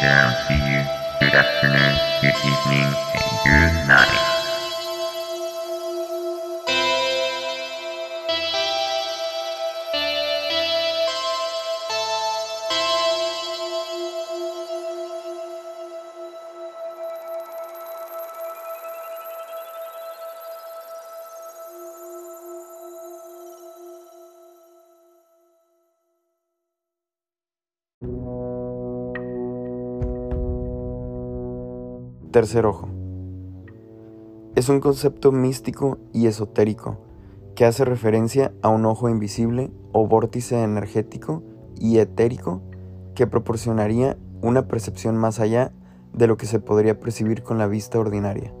down to you. Good afternoon, good evening, and good night. Tercer ojo. Es un concepto místico y esotérico que hace referencia a un ojo invisible o vórtice energético y etérico que proporcionaría una percepción más allá de lo que se podría percibir con la vista ordinaria.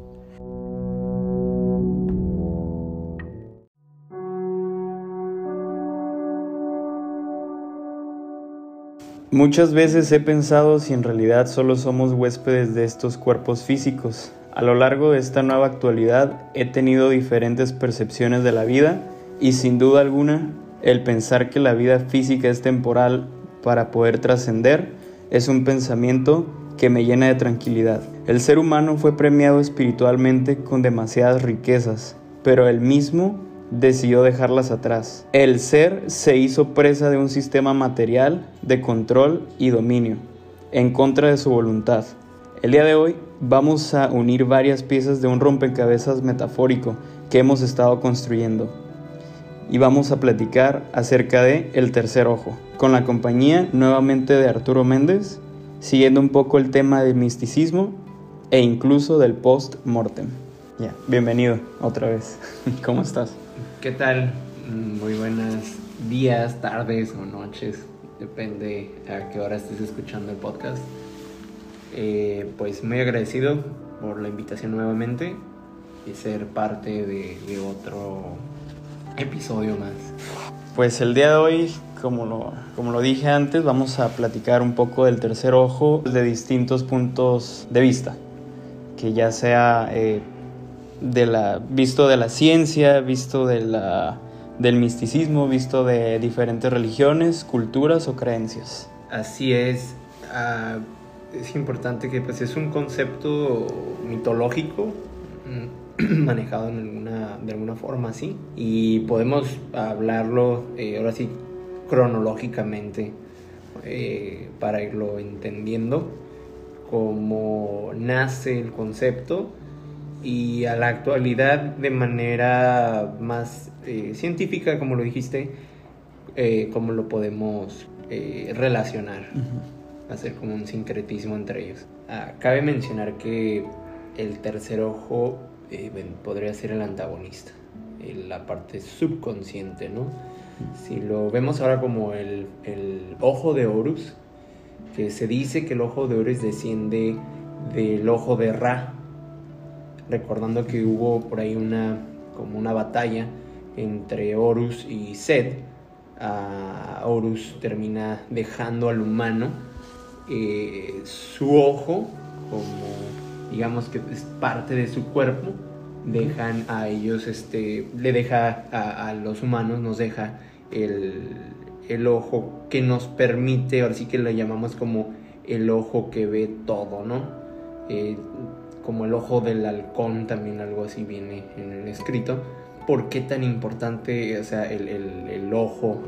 Muchas veces he pensado si en realidad solo somos huéspedes de estos cuerpos físicos. A lo largo de esta nueva actualidad he tenido diferentes percepciones de la vida y sin duda alguna el pensar que la vida física es temporal para poder trascender es un pensamiento que me llena de tranquilidad. El ser humano fue premiado espiritualmente con demasiadas riquezas, pero él mismo decidió dejarlas atrás. El ser se hizo presa de un sistema material de control y dominio, en contra de su voluntad. El día de hoy vamos a unir varias piezas de un rompecabezas metafórico que hemos estado construyendo. Y vamos a platicar acerca de El tercer ojo, con la compañía nuevamente de Arturo Méndez, siguiendo un poco el tema del misticismo e incluso del post-mortem. Ya, bienvenido otra vez. ¿Cómo estás? ¿Qué tal? Mm, Muy buenos días, tardes o noches, depende a qué hora estés escuchando el podcast. Eh, pues muy agradecido por la invitación nuevamente y ser parte de, de otro episodio más. Pues el día de hoy, como lo, como lo dije antes, vamos a platicar un poco del tercer ojo de distintos puntos de vista, que ya sea eh, de la, visto de la ciencia, visto de la, del misticismo, visto de diferentes religiones, culturas o creencias. Así es, ah, es importante que pues es un concepto mitológico mm, manejado en alguna, de alguna forma así y podemos hablarlo eh, ahora sí cronológicamente eh, para irlo entendiendo cómo nace el concepto y a la actualidad de manera más eh, científica como lo dijiste eh, cómo lo podemos eh, relacionar hacer como un sincretismo entre ellos. Ah, cabe mencionar que el tercer ojo eh, podría ser el antagonista, la parte subconsciente, ¿no? Si lo vemos ahora como el, el ojo de Horus, que se dice que el ojo de Horus desciende del ojo de Ra, recordando que hubo por ahí una, como una batalla entre Horus y Seth. Ah, Horus termina dejando al humano eh, su ojo, como digamos que es parte de su cuerpo, dejan a ellos, este, le deja a, a los humanos, nos deja el, el ojo que nos permite, ahora sí que lo llamamos como el ojo que ve todo, ¿no? Eh, como el ojo del halcón, también algo así viene en el escrito. ¿Por qué tan importante, o sea, el, ojo,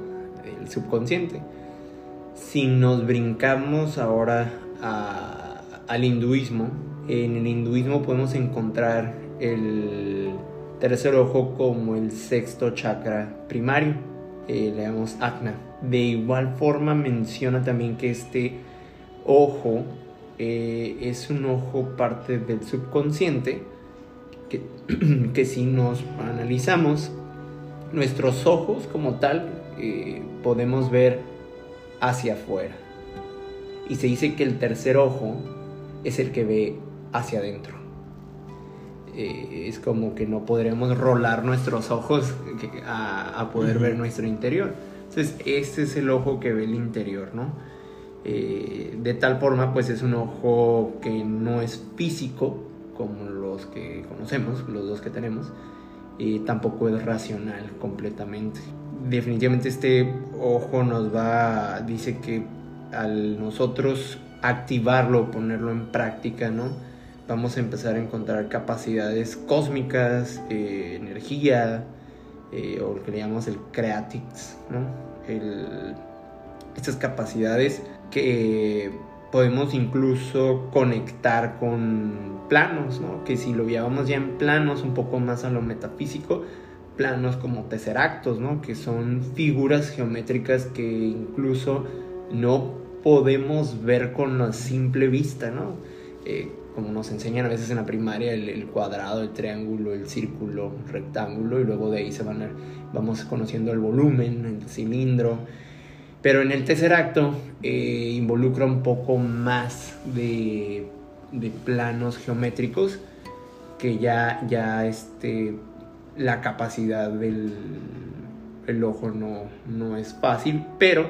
el subconsciente? Si nos brincamos ahora al hinduismo, en el hinduismo podemos encontrar el tercer ojo como el sexto chakra primario, eh, le llamamos Agna. De igual forma menciona también que este ojo eh, es un ojo parte del subconsciente, que, que si nos analizamos, nuestros ojos como tal eh, podemos ver hacia afuera. Y se dice que el tercer ojo es el que ve hacia adentro. Eh, es como que no podremos rolar nuestros ojos a, a poder ver nuestro interior. Entonces, este es el ojo que ve el interior, ¿no? Eh, de tal forma, pues es un ojo que no es físico, como los que conocemos, los dos que tenemos, y tampoco es racional completamente. Definitivamente este ojo nos va, dice que al nosotros activarlo, ponerlo en práctica, ¿no? Vamos a empezar a encontrar capacidades cósmicas, eh, energía, eh, o lo que le llamamos el creatix, ¿no? estas capacidades que podemos incluso conectar con planos, ¿no? Que si lo llevamos ya en planos, un poco más a lo metafísico, planos como tesseractos, ¿no? Que son figuras geométricas que incluso no podemos ver con la simple vista, ¿no? Eh, como nos enseñan a veces en la primaria, el, cuadrado, el triángulo, el círculo, el rectángulo, y luego de ahí se van a, vamos conociendo el volumen, el cilindro. Pero en el tercer acto eh, involucra un poco más de, planos geométricos que ya, ya este, la capacidad del el ojo no, no es fácil, pero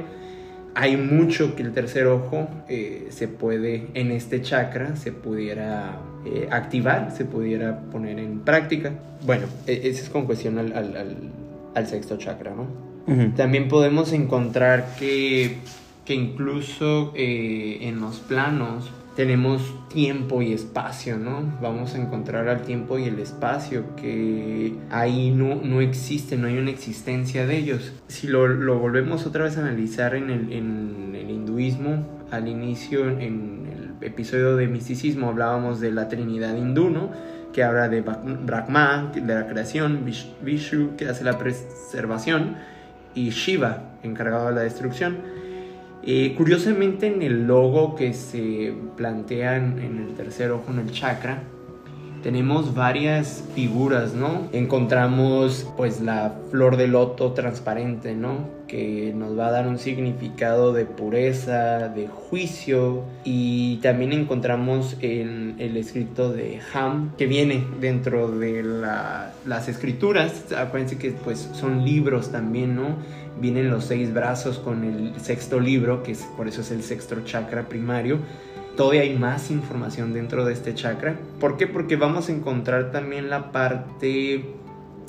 hay mucho que el tercer ojo eh, se puede, en este chakra, se pudiera eh, activar, se pudiera poner en práctica. Bueno, e, eso es con cuestión al, al, al, sexto chakra, ¿no? También podemos encontrar que, que incluso eh, en los planos tenemos tiempo y espacio, ¿no? Vamos a encontrar al tiempo y el espacio que ahí no, no existe, no hay una existencia de ellos. Si lo, lo volvemos otra vez a analizar en el, en el hinduismo, al inicio en el episodio de misticismo hablábamos de la Trinidad hindú, ¿no? Que habla de Brahma, de la creación, Vishnu, que hace la preservación, y Shiva, encargado de la destrucción. Eh, curiosamente en el logo que se plantea en, el tercer ojo, en el chakra, tenemos varias figuras, ¿no? Encontramos pues la flor de loto transparente, ¿no? Que nos va a dar un significado de pureza, de juicio y también encontramos el, el escrito de Ham que viene dentro de las escrituras, acuérdense que pues son libros también, ¿no? Vienen los seis brazos con el sexto libro, que es, por eso es el sexto chakra primario todavía hay más información dentro de este chakra. ¿Por qué? Porque vamos a encontrar también la parte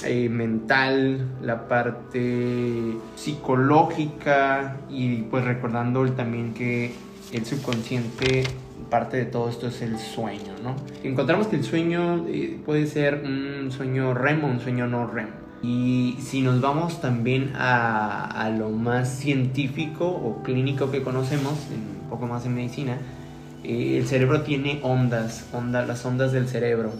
eh, mental, la parte psicológica y pues recordando también que el subconsciente, parte de todo esto es el sueño, ¿no? Encontramos que el sueño eh, puede ser un sueño REM o un sueño no REM. Y si nos vamos también a, a lo más científico o clínico que conocemos, un poco más en medicina, eh, el cerebro tiene ondas, las ondas del cerebro.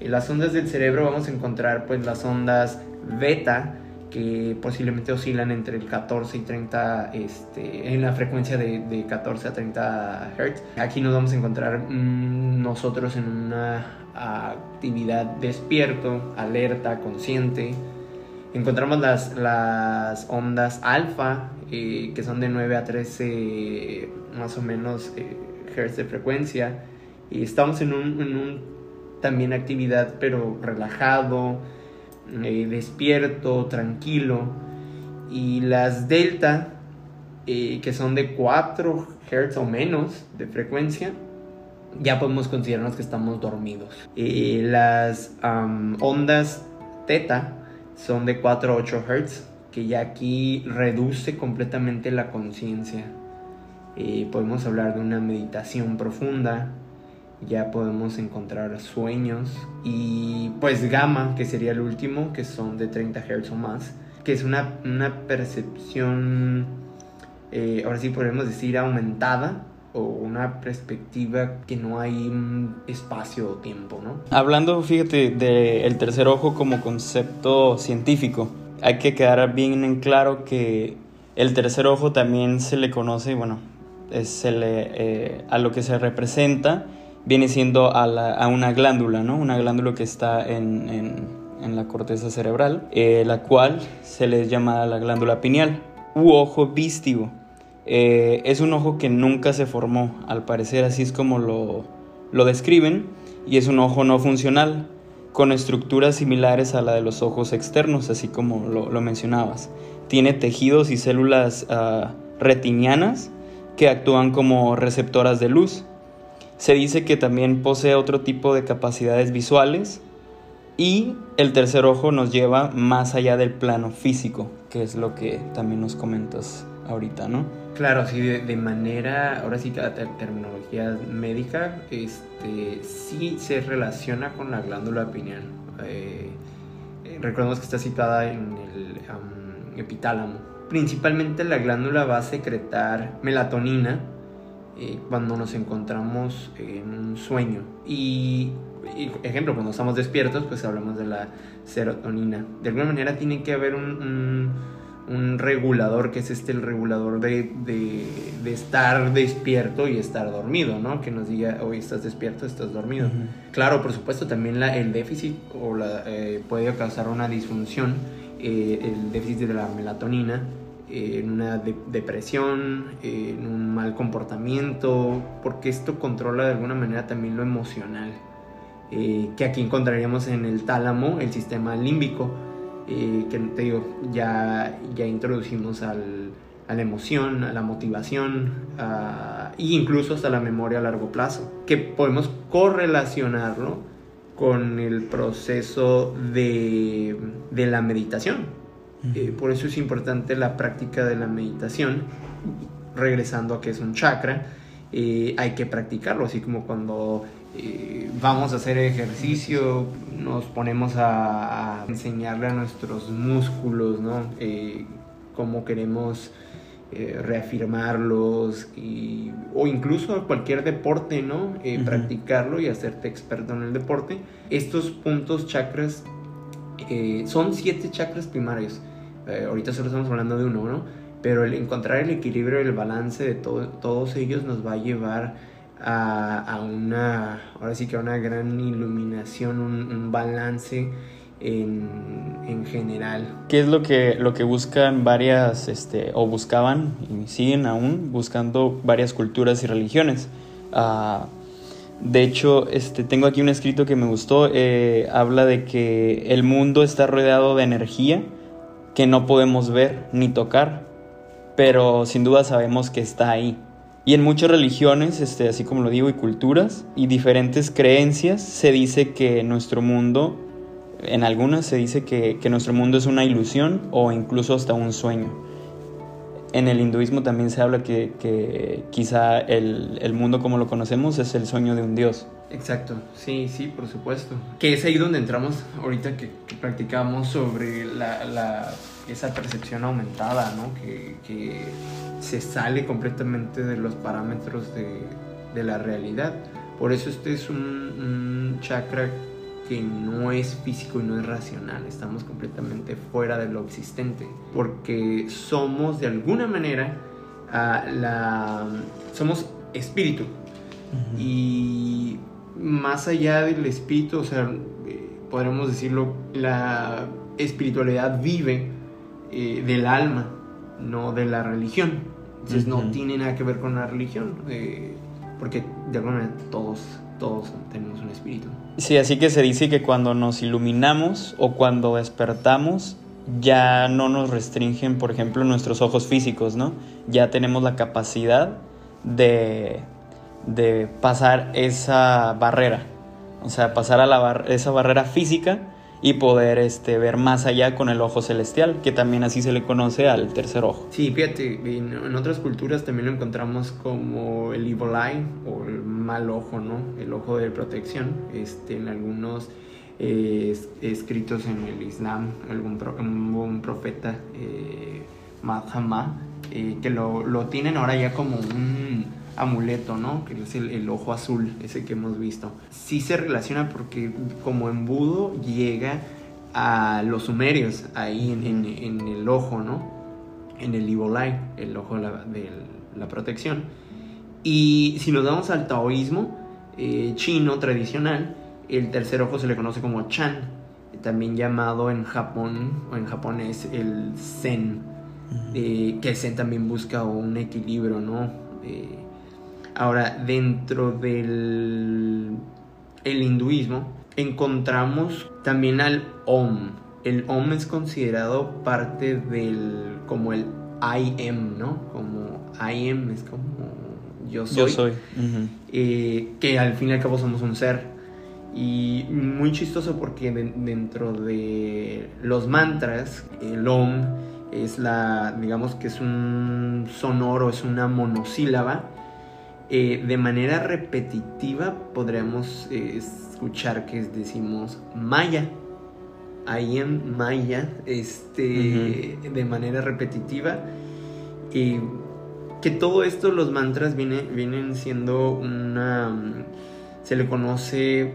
En las ondas del cerebro vamos a encontrar pues las ondas beta que posiblemente oscilan entre el 14 y 30 este, en la frecuencia de, 14 a 30 Hz. Aquí nos vamos a encontrar mm, nosotros en una actividad despierto, alerta, consciente. Encontramos las, las ondas alfa eh, que son de 9 a 13 más o menos eh, de frecuencia y estamos en un, también actividad pero relajado, eh, despierto, tranquilo y las delta eh, que son de 4 Hz o menos de frecuencia ya podemos considerarnos que estamos dormidos. Eh, las ondas teta son de 4 a 8 Hz que ya aquí reduce completamente la conciencia eh, podemos hablar de una meditación profunda, ya podemos encontrar sueños y pues gamma, que sería el último, que son de 30 Hz o más, que es una, una percepción, eh, ahora sí podemos decir, aumentada o una perspectiva que no hay espacio o tiempo, ¿no? Hablando, fíjate, del tercer ojo como concepto científico, hay que quedar bien en claro que el tercer ojo también se le conoce, bueno, se le, eh, a lo que se representa viene siendo a, una glándula, ¿no? Una glándula que está en, en, la corteza cerebral, eh, la cual se le llama la glándula pineal u ojo vístigo. Eh, es un ojo que nunca se formó, al parecer así es como lo, lo describen, y es un ojo no funcional, con estructuras similares a la de los ojos externos, así como lo, lo mencionabas. Tiene tejidos y células uh, retinianas que actúan como receptoras de luz. Se dice que también posee otro tipo de capacidades visuales y el tercer ojo nos lleva más allá del plano físico, que es lo que también nos comentas ahorita, ¿no? Claro, sí, de, manera, ahora sí, ter- terminología médica, este, sí se relaciona con la glándula pineal. Eh, eh, que está situada en el am, epitálamo. Principalmente la glándula va a secretar melatonina eh, cuando nos encontramos en un sueño. Y, y, ejemplo, cuando estamos despiertos, pues hablamos de la serotonina. De alguna manera tiene que haber un, un, un regulador, que es este el regulador de, de, de estar despierto y estar dormido, ¿no? Que nos diga, hoy estás despierto, estás dormido. Claro, por supuesto, también la- el déficit o la, eh, puede causar una disfunción, eh, el déficit de la melatonina, eh, en una de- depresión, eh, en un mal comportamiento, porque esto controla de alguna manera también lo emocional, eh, que aquí encontraríamos en el tálamo, el sistema límbico, que te digo, ya, ya introducimos al, a la emoción, a la motivación, a- e incluso hasta la memoria a largo plazo, que podemos correlacionarlo con el proceso de, de la meditación. Eh, por eso es importante la práctica de la meditación, regresando a que es un chakra, eh, hay que practicarlo, así como cuando eh, vamos a hacer ejercicio, nos ponemos a, a enseñarle a nuestros músculos, ¿no? Cómo queremos eh, reafirmarlos y- o incluso cualquier deporte, ¿no? Eh. Practicarlo y hacerte experto en el deporte. Estos puntos chakras eh, son siete chakras primarios. Ahorita solo estamos hablando de uno, ¿no? Pero el encontrar el equilibrio el balance de todo- todos ellos nos va a llevar a, a una, ahora sí que a una gran iluminación, un, un balance en, en general. ¿Qué es lo que, lo que buscan varias, este, o buscaban y siguen aún buscando varias culturas y religiones? Ah, de hecho, este, tengo aquí un escrito que me gustó, eh, habla de que el mundo está rodeado de energía que no podemos ver ni tocar, pero sin duda sabemos que está ahí. Y en muchas religiones, este, así como lo digo, y culturas y diferentes creencias, se dice que nuestro mundo en algunas se dice que, que nuestro mundo es una ilusión o incluso hasta un sueño. En el hinduismo también se habla que, que quizá el, el mundo como lo conocemos es el sueño de un dios. Exacto, sí, sí, por supuesto. Que es ahí donde entramos ahorita que, que practicamos sobre la, la- esa percepción aumentada, ¿no? Que, que se sale completamente de los parámetros de, de la realidad. Por eso este es un, un chakra que no es físico y no es racional. Estamos completamente fuera de lo existente. Porque somos de alguna manera ah, la, somos espíritu. Y más allá del espíritu, o sea, eh, podremos decirlo, la espiritualidad vive eh, del alma, no de la religión. Entonces no tiene nada que ver con la religión, eh, porque de alguna manera todos, todos tenemos un espíritu. Sí, así que se dice que cuando nos iluminamos o cuando despertamos, ya no nos restringen, por ejemplo, nuestros ojos físicos, ¿no? Ya tenemos la capacidad de, de pasar esa barrera, o sea, pasar a la bar- esa barrera física y poder este, ver más allá con el ojo celestial, que también así se le conoce al tercer ojo. Sí, fíjate, en, otras culturas también lo encontramos como el evil eye o el mal ojo, ¿no? El ojo de protección. Este, en algunos eh, es- escritos en el Islam, algún pro- un, un profeta, eh, Mahama, eh, que lo, lo tienen ahora ya como un amuleto, ¿no? Que es el, el ojo azul, ese que hemos visto. Sí se relaciona porque como embudo llega a los sumerios, ahí en, en- en el ojo, ¿no? En el eye, el ojo de la, de la protección. Y si nos vamos al taoísmo eh, chino tradicional, el tercer ojo se le conoce como Chan, también llamado en Japón o en japonés el Zen, eh, que el Zen también busca un equilibrio, ¿no? Eh, ahora, dentro del el hinduismo encontramos también al Om. El Om es considerado parte del, como el I am, ¿no? Como I am es como yo soy Yo soy. Ujú. eh, que al fin y al cabo somos un ser. Y muy chistoso porque de- dentro de los mantras, el Om es la, digamos que es un sonoro, es una monosílaba. Eh, de manera repetitiva podríamos eh, escuchar que decimos maya. Ahí en maya, este, de manera repetitiva. Y que todo esto, los mantras viene, vienen siendo una... Se le conoce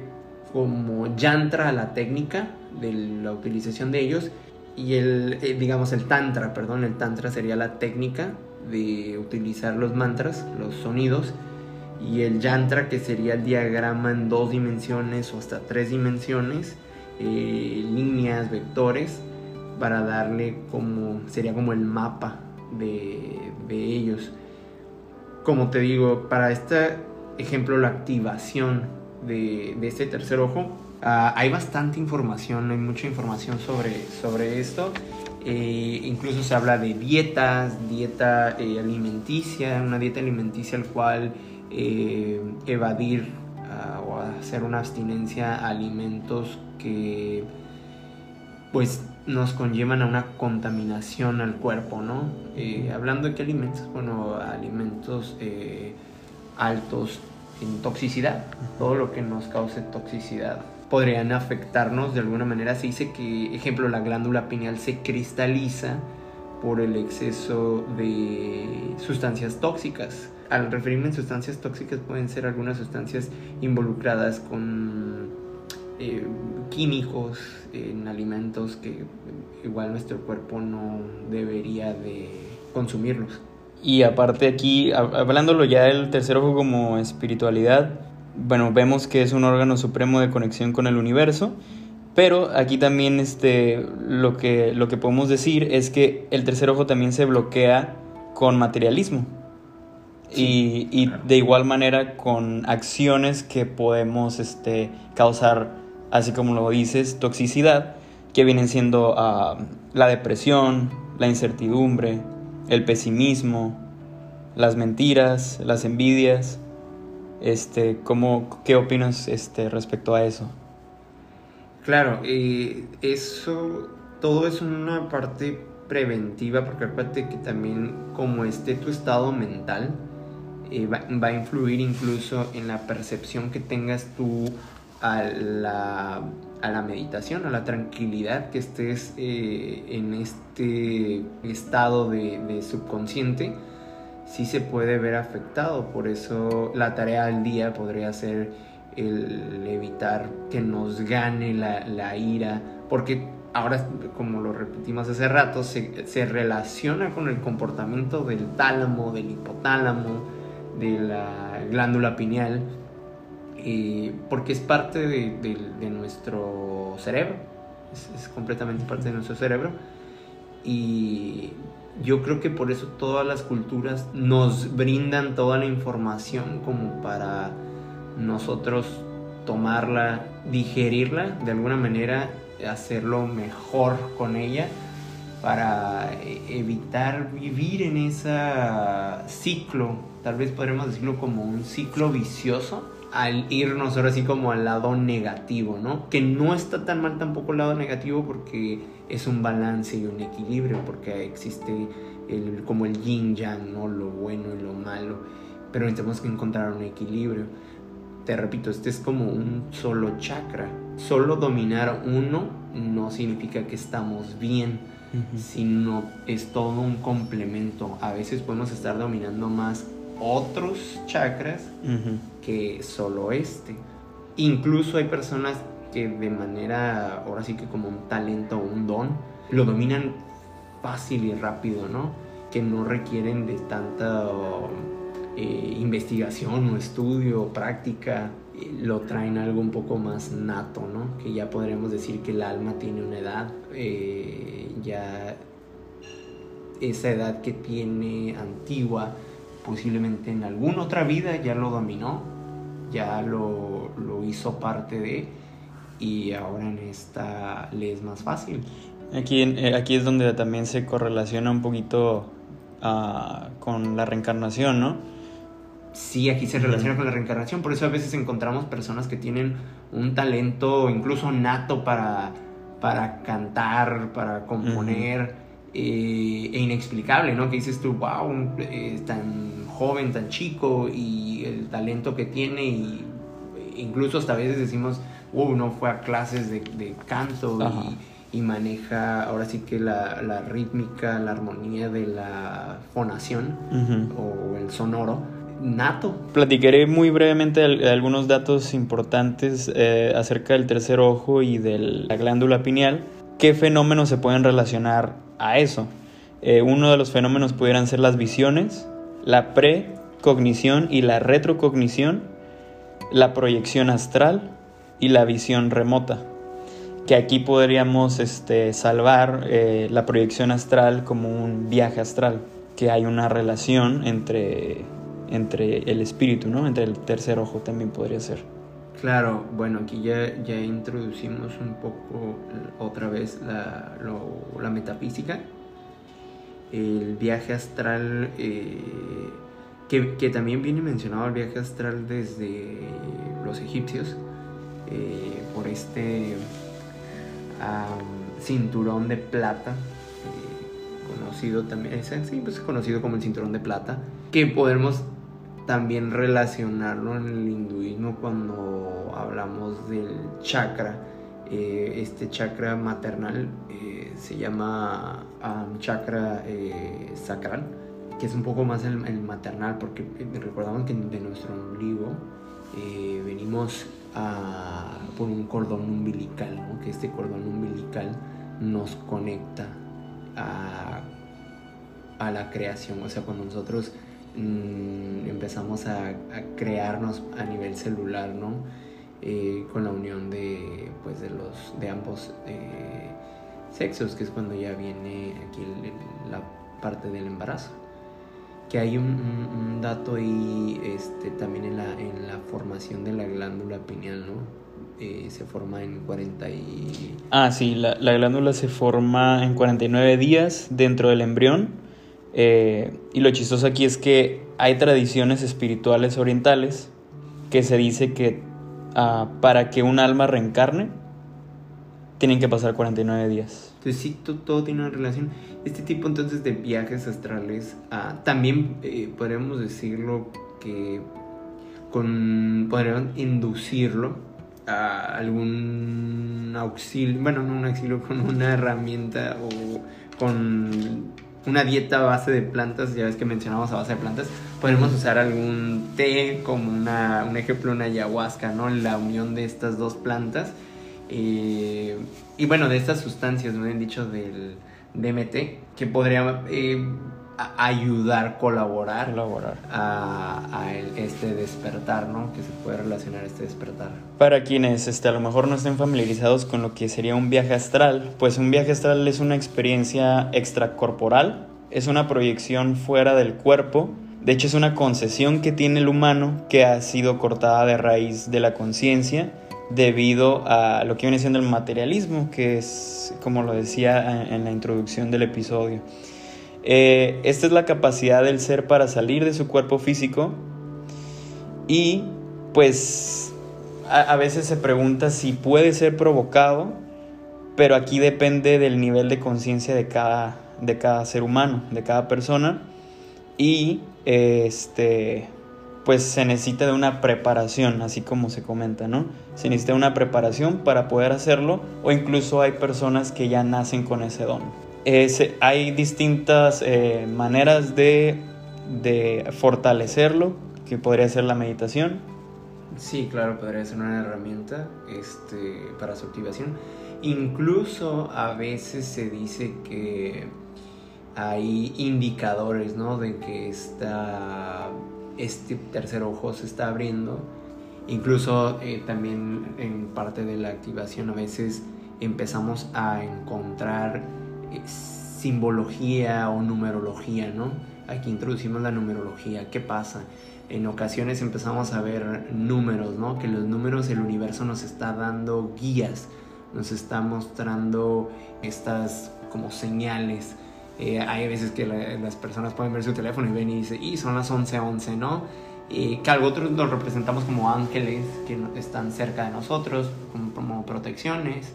como yantra a la técnica de la utilización de ellos y el, eh, digamos, el tantra, perdón, el tantra sería la técnica de utilizar los mantras, los sonidos, y el yantra, que sería el diagrama en dos dimensiones o hasta tres dimensiones, eh, líneas, vectores, para darle como, sería como el mapa de, de ellos. Como te digo, para este ejemplo, la activación de, de este tercer ojo, Ah, hay bastante información, hay mucha información sobre, sobre esto. Eh, incluso se habla de dietas, dieta eh, alimenticia, una dieta alimenticia al cual eh, evadir ah, o hacer una abstinencia a alimentos que pues nos conllevan a una contaminación al cuerpo, ¿no? hablando de qué alimentos, bueno, alimentos altos en toxicidad, todo lo que nos cause toxicidad podrían afectarnos de alguna manera. Se dice que, ejemplo, la glándula pineal se cristaliza por el exceso de sustancias tóxicas. Al referirme en sustancias tóxicas pueden ser algunas sustancias involucradas con eh, químicos en alimentos que igual nuestro cuerpo no debería de consumirlos. Y aparte aquí, hablándolo ya del tercer ojo como espiritualidad, bueno, vemos que es un órgano supremo de conexión con el universo, pero aquí también este, lo, que, lo que podemos decir es que el tercer ojo también se bloquea con materialismo. y, de igual manera con acciones que podemos este, causar, así como lo dices, toxicidad, que vienen siendo ah, la depresión, la incertidumbre, el pesimismo, las mentiras, las envidias. Este, ¿cómo, ¿Qué opinas este, respecto a eso? Claro, eso, todo es una parte preventiva, porque acuérdate que también como esté tu estado mental, eh, va, a influir incluso en la percepción que tengas tú a la, a la meditación, a la tranquilidad que estés eh, en este estado de, de subconsciente sí se puede ver afectado. Por eso la tarea del día podría ser el evitar que nos gane la, ira, porque ahora, como lo repetimos hace rato, se, relaciona con el comportamiento del tálamo, del hipotálamo, de la glándula pineal, porque es parte de, nuestro cerebro, es, es, completamente parte de nuestro cerebro. Y yo creo que por eso todas las culturas nos brindan toda la información como para nosotros tomarla, digerirla de alguna manera, hacerlo mejor con ella para evitar vivir en ese ciclo, tal vez podremos decirlo como un ciclo vicioso, al irnos ahora sí como al lado negativo, ¿no? Que no está tan mal tampoco el lado negativo porque es un balance y un equilibrio, porque existe el, como el yin yang, ¿no? Lo bueno y lo malo, pero tenemos que encontrar un equilibrio. Te repito, este es como un solo chakra. Solo dominar uno no significa que estamos bien, sino es todo un complemento. A veces podemos estar dominando más otros chakras que solo este. Incluso hay personas que de manera, ahora sí que como un talento o un don, lo dominan fácil y rápido, ¿no? Que no requieren de tanta eh, investigación o estudio o práctica, eh, lo traen algo un poco más nato, ¿no? Que ya podremos decir que el alma tiene una edad, eh, ya esa edad que tiene antigua, posiblemente en alguna otra vida ya lo dominó, ya lo, lo hizo parte de, y ahora en esta le es más fácil. Aquí, eh, aquí es donde también se correlaciona un poquito uh, con la reencarnación, ¿no? Sí, aquí se relaciona con la reencarnación, por eso a veces encontramos personas que tienen un talento incluso nato para, para cantar, para componer, eh, e inexplicable, ¿no? Que dices tú, wow, es tan joven, tan chico y el talento que tiene y incluso hasta a veces decimos, uh, no fue a clases de, canto y, maneja ahora sí que la, rítmica, la armonía de la fonación o el sonoro nato. Platicaré muy brevemente algunos datos importantes eh, acerca del tercer ojo y de la glándula pineal. ¿Qué fenómenos se pueden relacionar a eso? Eh, uno de los fenómenos pudieran ser las visiones, la precognición y la retrocognición, la proyección astral y la visión remota. Que aquí podríamos este, salvar eh, la proyección astral como un viaje astral, que hay una relación entre entre el espíritu, ¿no? Entre el tercer ojo también podría ser. Claro, bueno, aquí ya, ya introducimos un poco otra vez la, la metafísica. El viaje astral, eh, que, que, también viene mencionado el viaje astral desde los egipcios, eh, por este cinturón de plata, eh, conocido también, sí, pues conocido como el cinturón de plata, que podemos también relacionarlo en el hinduismo cuando hablamos del chakra. Eh, este chakra maternal eh, se llama chakra eh, sacral, que es un poco más el, maternal, porque recordamos que de nuestro ombligo venimos por un cordón umbilical, que este cordón umbilical nos conecta a, a la creación, o sea, cuando nosotros Mm, empezamos a, crearnos a nivel celular, ¿no? Eh, con la unión de, pues, de, los, de ambos eh, sexos, que es cuando ya viene aquí la parte del embarazo. Que hay un, dato ahí este, también en la, en la formación de la glándula pineal, ¿no? Eh, se forma en 40 y... Ah, sí, la, la, glándula se forma en 49 días dentro del embrión eh, y lo chistoso aquí es que hay tradiciones espirituales orientales que se dice que ah, para que un alma reencarne tienen que pasar 49 días. Entonces sí, todo, tiene una relación. Este tipo entonces de viajes astrales, ah, también eh, podríamos decirlo que con, podrían inducirlo a algún auxilio, bueno, no un auxilio, con una herramienta o con una dieta a base de plantas, ya ves que mencionamos a base de plantas, podemos usar algún té como una, un ejemplo, una ayahuasca, ¿no? La unión de estas dos plantas. Eh, y bueno, de estas sustancias, me han dicho del DMT, que podría eh, ayudar, colaborar, colaborar. A, este despertar, ¿no? Que se puede relacionar este despertar. Para quienes este, a lo mejor no estén familiarizados con lo que sería un viaje astral, pues un viaje astral es una experiencia extracorporal, es una proyección fuera del cuerpo, de hecho es una concesión que tiene el humano que ha sido cortada de raíz de la conciencia debido a lo que viene siendo el materialismo, que es como lo decía en la introducción del episodio. Eh, esta es la capacidad del ser para salir de su cuerpo físico. Y pues a, veces se pregunta si puede ser provocado, pero aquí depende del nivel de conciencia de cada, de cada ser humano, de cada persona. Y este pues se necesita de una preparación, así como se comenta, ¿no? Se necesita una preparación para poder hacerlo o incluso hay personas que ya nacen con ese don hay distintas eh, maneras de, fortalecerlo, que podría ser la meditación. Sí, claro, podría ser una herramienta este, para su activación. Incluso a veces se dice que hay indicadores, ¿no? De que está, este tercer ojo se está abriendo. Incluso eh, también en parte de la activación a veces empezamos a encontrar simbología o numerología, ¿no? Aquí introducimos la numerología. ¿Qué pasa? En ocasiones empezamos a ver números, ¿no? Que los números, el universo nos está dando guías, nos está mostrando estas como señales. Eh, hay veces que las personas pueden ver su teléfono y ven y dicen, y son las 11:11, ¿no? Y que algo otros los representamos como ángeles que están cerca de nosotros, como, como protecciones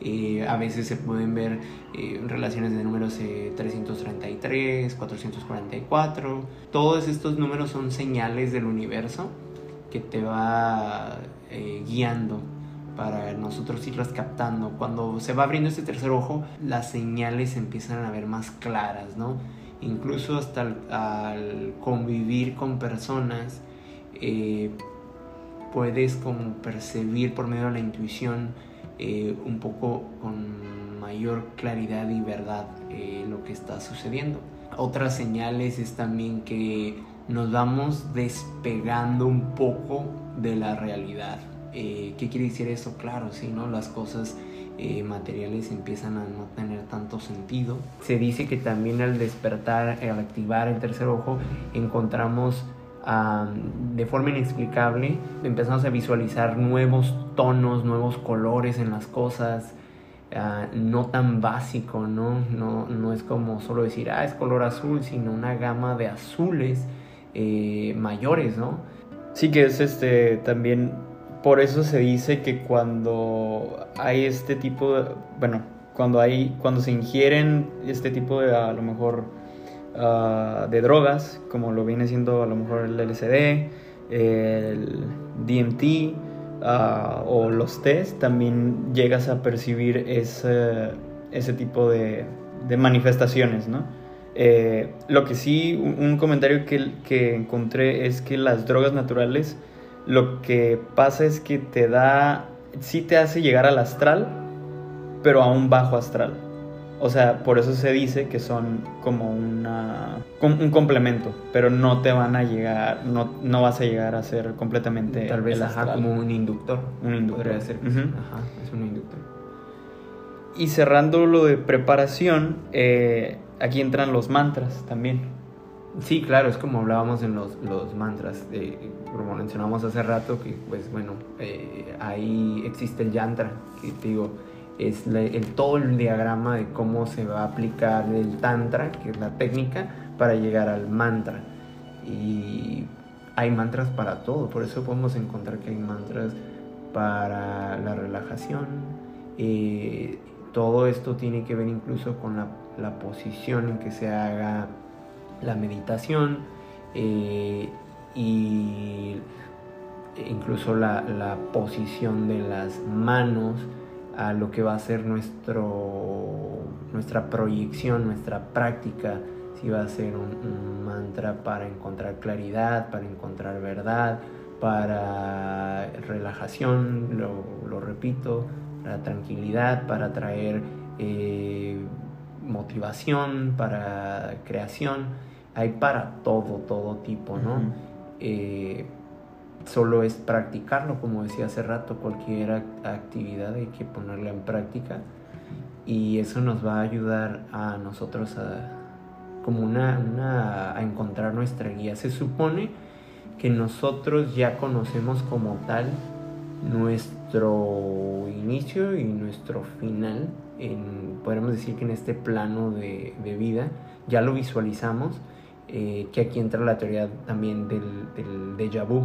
Eh, a veces se pueden ver eh, relaciones de números 333, 444. Todos estos números son señales del universo que te va guiando para nosotros irlas captando. Cuando se va abriendo este tercer ojo, las señales empiezan a ver más claras, ¿no? Incluso hasta al, convivir con personas, eh, puedes como percibir por medio de la intuición eh, un poco con mayor claridad y verdad eh, lo que está sucediendo. Otras señales es también que nos vamos despegando un poco de la realidad. Eh, ¿Qué quiere decir eso? Claro, si ¿no? Las cosas eh, materiales empiezan a no tener tanto sentido. Se dice que también al despertar, al activar el tercer ojo, encontramos de forma inexplicable, empezamos a visualizar nuevos tonos, nuevos colores en las cosas, ah, no tan básico, ¿no? ¿no? No es como solo decir, ah, es color azul, sino una gama de azules eh, mayores, ¿no? Sí que es este también por eso se dice que cuando hay este tipo de, bueno, cuando hay, cuando se ingieren este tipo de, a lo mejor, ah, de drogas, como lo viene siendo a lo mejor el LSD, el DMT ah, o los test, también llegas a percibir ese, ese tipo de, de manifestaciones, ¿no? Eh, lo que sí, un, comentario que, que encontré es que las drogas naturales lo que pasa es que te da, sí te hace llegar al astral, pero a un bajo astral. O sea, por eso se dice que son como una, un complemento, pero no te van a llegar, no, no vas a llegar a ser completamente. Tal vez como un inductor. Un inductor. Podría ser. Ajá, es un inductor. Y cerrando lo de preparación, eh, aquí entran los mantras también. Sí, claro, es como hablábamos en los, los mantras, como mencionamos hace rato, que pues bueno, eh, ahí existe el yantra, que te digo, es el, todo el diagrama de cómo se va a aplicar el tantra, que es la técnica, para llegar al mantra. Y hay mantras para todo, por eso podemos encontrar que hay mantras para la relajación. Eh, todo esto tiene que ver incluso con la, posición en que se haga la meditación eh, y incluso la, posición de las manos a lo que va a ser nuestro, nuestra proyección, nuestra práctica, si va a ser un, mantra para encontrar claridad, para encontrar verdad, para relajación, lo, repito, para tranquilidad, para traer eh, motivación, para creación hay para todo, todo tipo, ¿no? Eh, solo es practicarlo, como decía hace rato, cualquier actividad hay que ponerla en práctica. Y eso nos va a ayudar a nosotros a, como una, a encontrar nuestra guía. Se supone que nosotros ya conocemos como tal nuestro inicio y nuestro final, en, podemos decir que en este plano de, de vida. Ya lo visualizamos eh, que aquí entra la teoría también del, del déjà vu,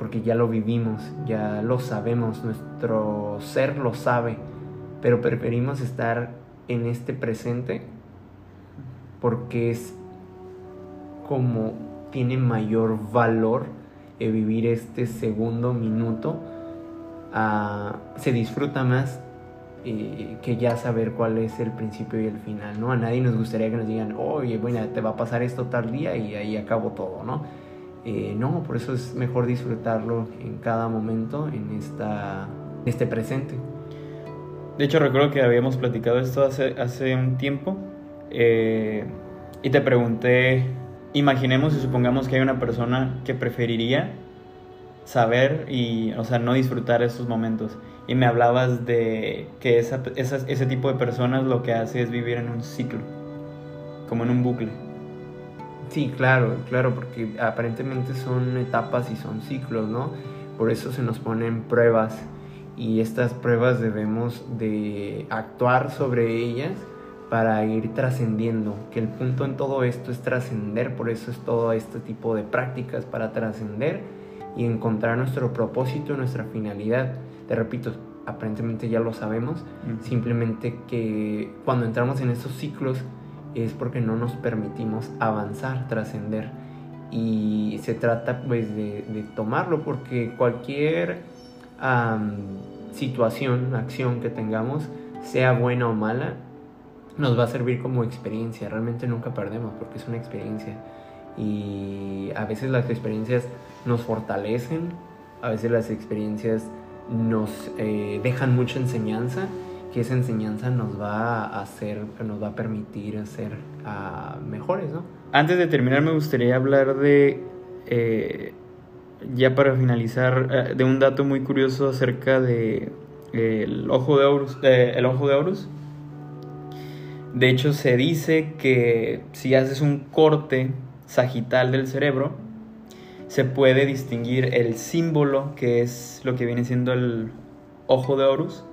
porque ya lo vivimos, ya lo sabemos, nuestro ser lo sabe, pero preferimos estar en este presente porque es como tiene mayor valor vivir este segundo minuto, ah, se disfruta más que ya saber cuál es el principio y el final, ¿no? A nadie nos gustaría que nos digan, oye, bueno, te va a pasar esto tal día y ahí acabo todo, ¿no? Eh, no, por eso es mejor disfrutarlo en cada momento, en esta, este presente. De hecho, recuerdo que habíamos platicado esto hace, hace un tiempo eh, y te pregunté, imaginemos y supongamos que hay una persona que preferiría saber y, o sea, no disfrutar esos momentos y me hablabas de que esa, ese tipo de personas lo que hace es vivir en un ciclo, como en un bucle. Sí, claro, claro, porque aparentemente son etapas y son ciclos, ¿no? Por eso se nos ponen pruebas y estas pruebas debemos de actuar sobre ellas para ir trascendiendo, que el punto en todo esto es trascender, por eso es todo este tipo de prácticas para trascender y encontrar nuestro propósito, nuestra finalidad te repito, aparentemente ya lo sabemos, simplemente que cuando entramos en estos ciclos es porque no nos permitimos avanzar, trascender. Y se trata pues de, tomarlo porque cualquier situación, acción que tengamos, sea buena o mala, nos va a servir como experiencia. Realmente nunca perdemos porque es una experiencia. Y a veces las experiencias nos fortalecen, a veces las experiencias nos eh, dejan mucha enseñanza, que esa enseñanza nos va a hacer, nos va a permitir ser ah, mejores, ¿no? Antes de terminar, me gustaría hablar de, eh, ya para finalizar, eh, de un dato muy curioso acerca de eh, el ojo de Horus. el ojo de Horus. De hecho, se dice que si haces un corte sagital del cerebro, se puede distinguir el símbolo que es lo que viene siendo el ojo de Horus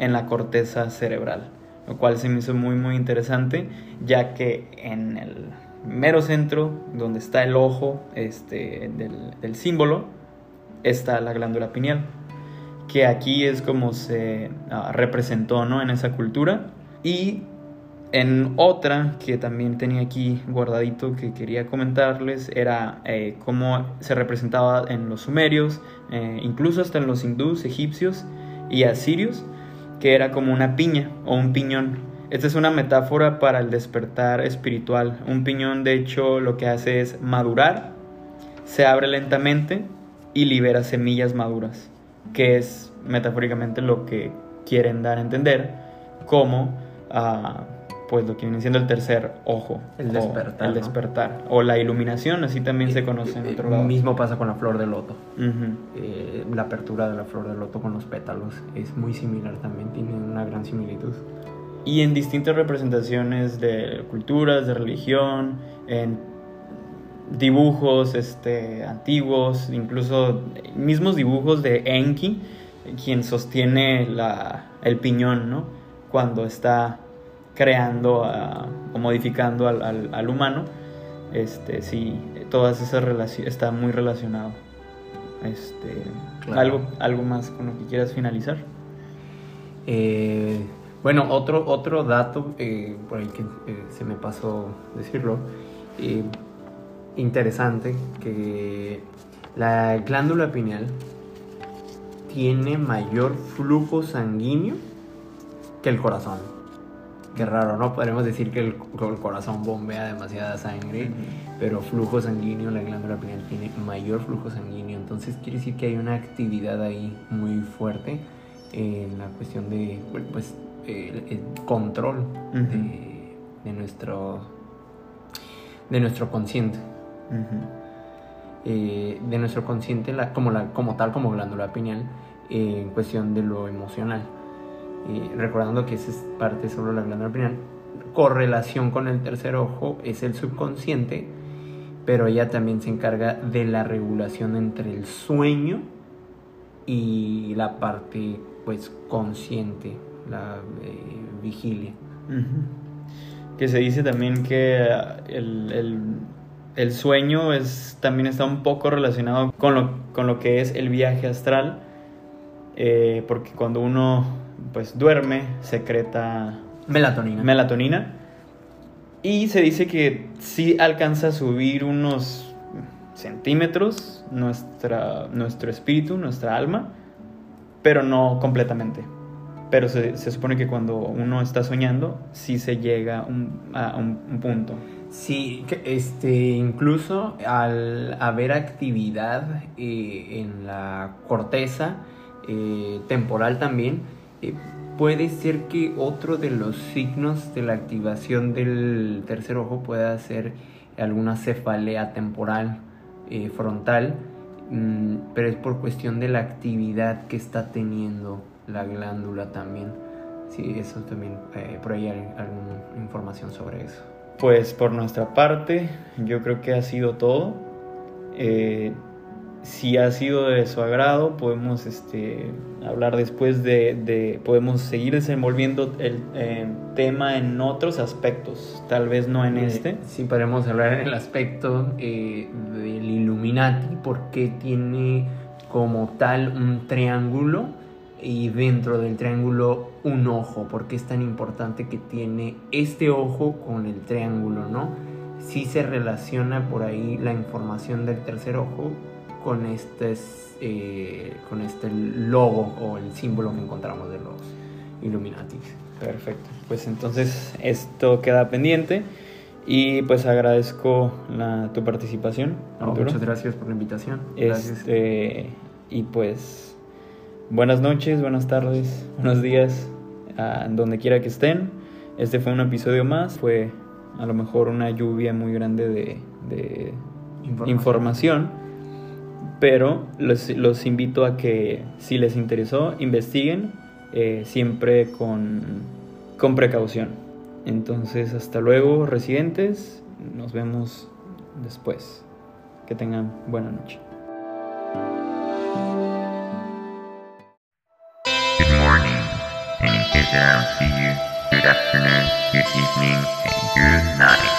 en la corteza cerebral, lo cual se me hizo muy muy interesante, ya que en el mero centro, donde está el ojo este, del, símbolo, está la glándula pineal, que aquí es como se ah, representó ¿no? en esa cultura. Y en otra que también tenía aquí guardadito que quería comentarles era eh, cómo se representaba en los sumerios, eh, incluso hasta en los hindús, egipcios y asirios, que era como una piña o un piñón. Esta es una metáfora para el despertar espiritual. Un piñón de hecho lo que hace es madurar, se abre lentamente y libera semillas maduras, que es metafóricamente lo que quieren dar a entender como ah, pues lo que viene siendo el tercer ojo. El despertar, El ¿no? despertar. O la iluminación, así también se conoce en Eh, otro lado. mismo pasa con la flor de loto. Ujú. Eh, la apertura de la flor de loto con los pétalos es muy similar también, tiene una gran similitud. Y en distintas representaciones de culturas, de religión, en dibujos este, antiguos, incluso mismos dibujos de Enki, quien sostiene la, el piñón, ¿no? Cuando está creando ah, o modificando al, al- al humano, este, sí, todas esas relaciones, está muy relacionado. Este, Claro. algo, algo más con lo que quieras finalizar. Eh, bueno, otro, otro dato eh, por ahí que eh, se me pasó decirlo, interesante, que la glándula pineal tiene mayor flujo sanguíneo que el corazón. Qué raro, ¿no? Podemos decir que el, corazón bombea demasiada sangre, pero flujo sanguíneo, la glándula pineal tiene mayor flujo sanguíneo, entonces quiere decir que hay una actividad ahí muy fuerte en la cuestión de, pues, el, el control de, de nuestro de nuestro consciente, eh, de nuestro consciente la, como, la, como tal, como glándula pineal, eh, en cuestión de lo emocional. Recordando que esa es parte solo la glándula pineal, correlación con el tercer ojo es el subconsciente, pero ella también se encarga de la regulación entre el sueño y la parte pues consciente, la eh, vigilia. Que se dice también que el, el- el sueño es, también está un poco relacionado con lo, con lo que es el viaje astral, eh, porque cuando uno pues duerme secreta Melatonina. melatonina y se dice que sí alcanza a subir unos centímetros nuestra, nuestro espíritu, nuestra alma, pero no completamente. Pero se, se supone que cuando uno está soñando, sí se llega un- a un, un punto. Sí, que, este, incluso al haber actividad eh, en la corteza eh, temporal también, eh, puede ser que otro de los signos de la activación del tercer ojo pueda ser alguna cefalea temporal eh, frontal, mm, pero es por cuestión de la actividad que está teniendo la glándula también. Sí, eso también, eh, por ahí hay alguna información sobre eso. Pues por nuestra parte, yo creo que ha sido todo. Eh, si ha sido de su agrado, podemos este, hablar después de, de- podemos seguir desenvolviendo el eh, tema en otros aspectos, tal vez no en Eh, este. Sí, podemos hablar en el aspecto eh, del Illuminati, porque tiene como tal un triángulo y dentro del triángulo un ojo, porque es tan importante que tiene este ojo con el triángulo, ¿no? Sí se relaciona por ahí la información del tercer ojo con este, eh, con este logo o el símbolo que encontramos de los Illuminati. Perfecto, pues entonces esto queda pendiente y pues agradezco la, tu participación. muchas gracias por la invitación. Este, y pues buenas noches, buenas tardes, buenos días, a donde quiera que estén. Este fue un episodio más, fue a lo mejor una lluvia muy grande de, información. Pero los, los, invito a que si les interesó, investiguen eh, siempre con, con precaución. Entonces, hasta luego, residentes. Nos vemos después. Que tengan buena noche. Good morning, and in case I don't see you, good afternoon, good evening, and good night.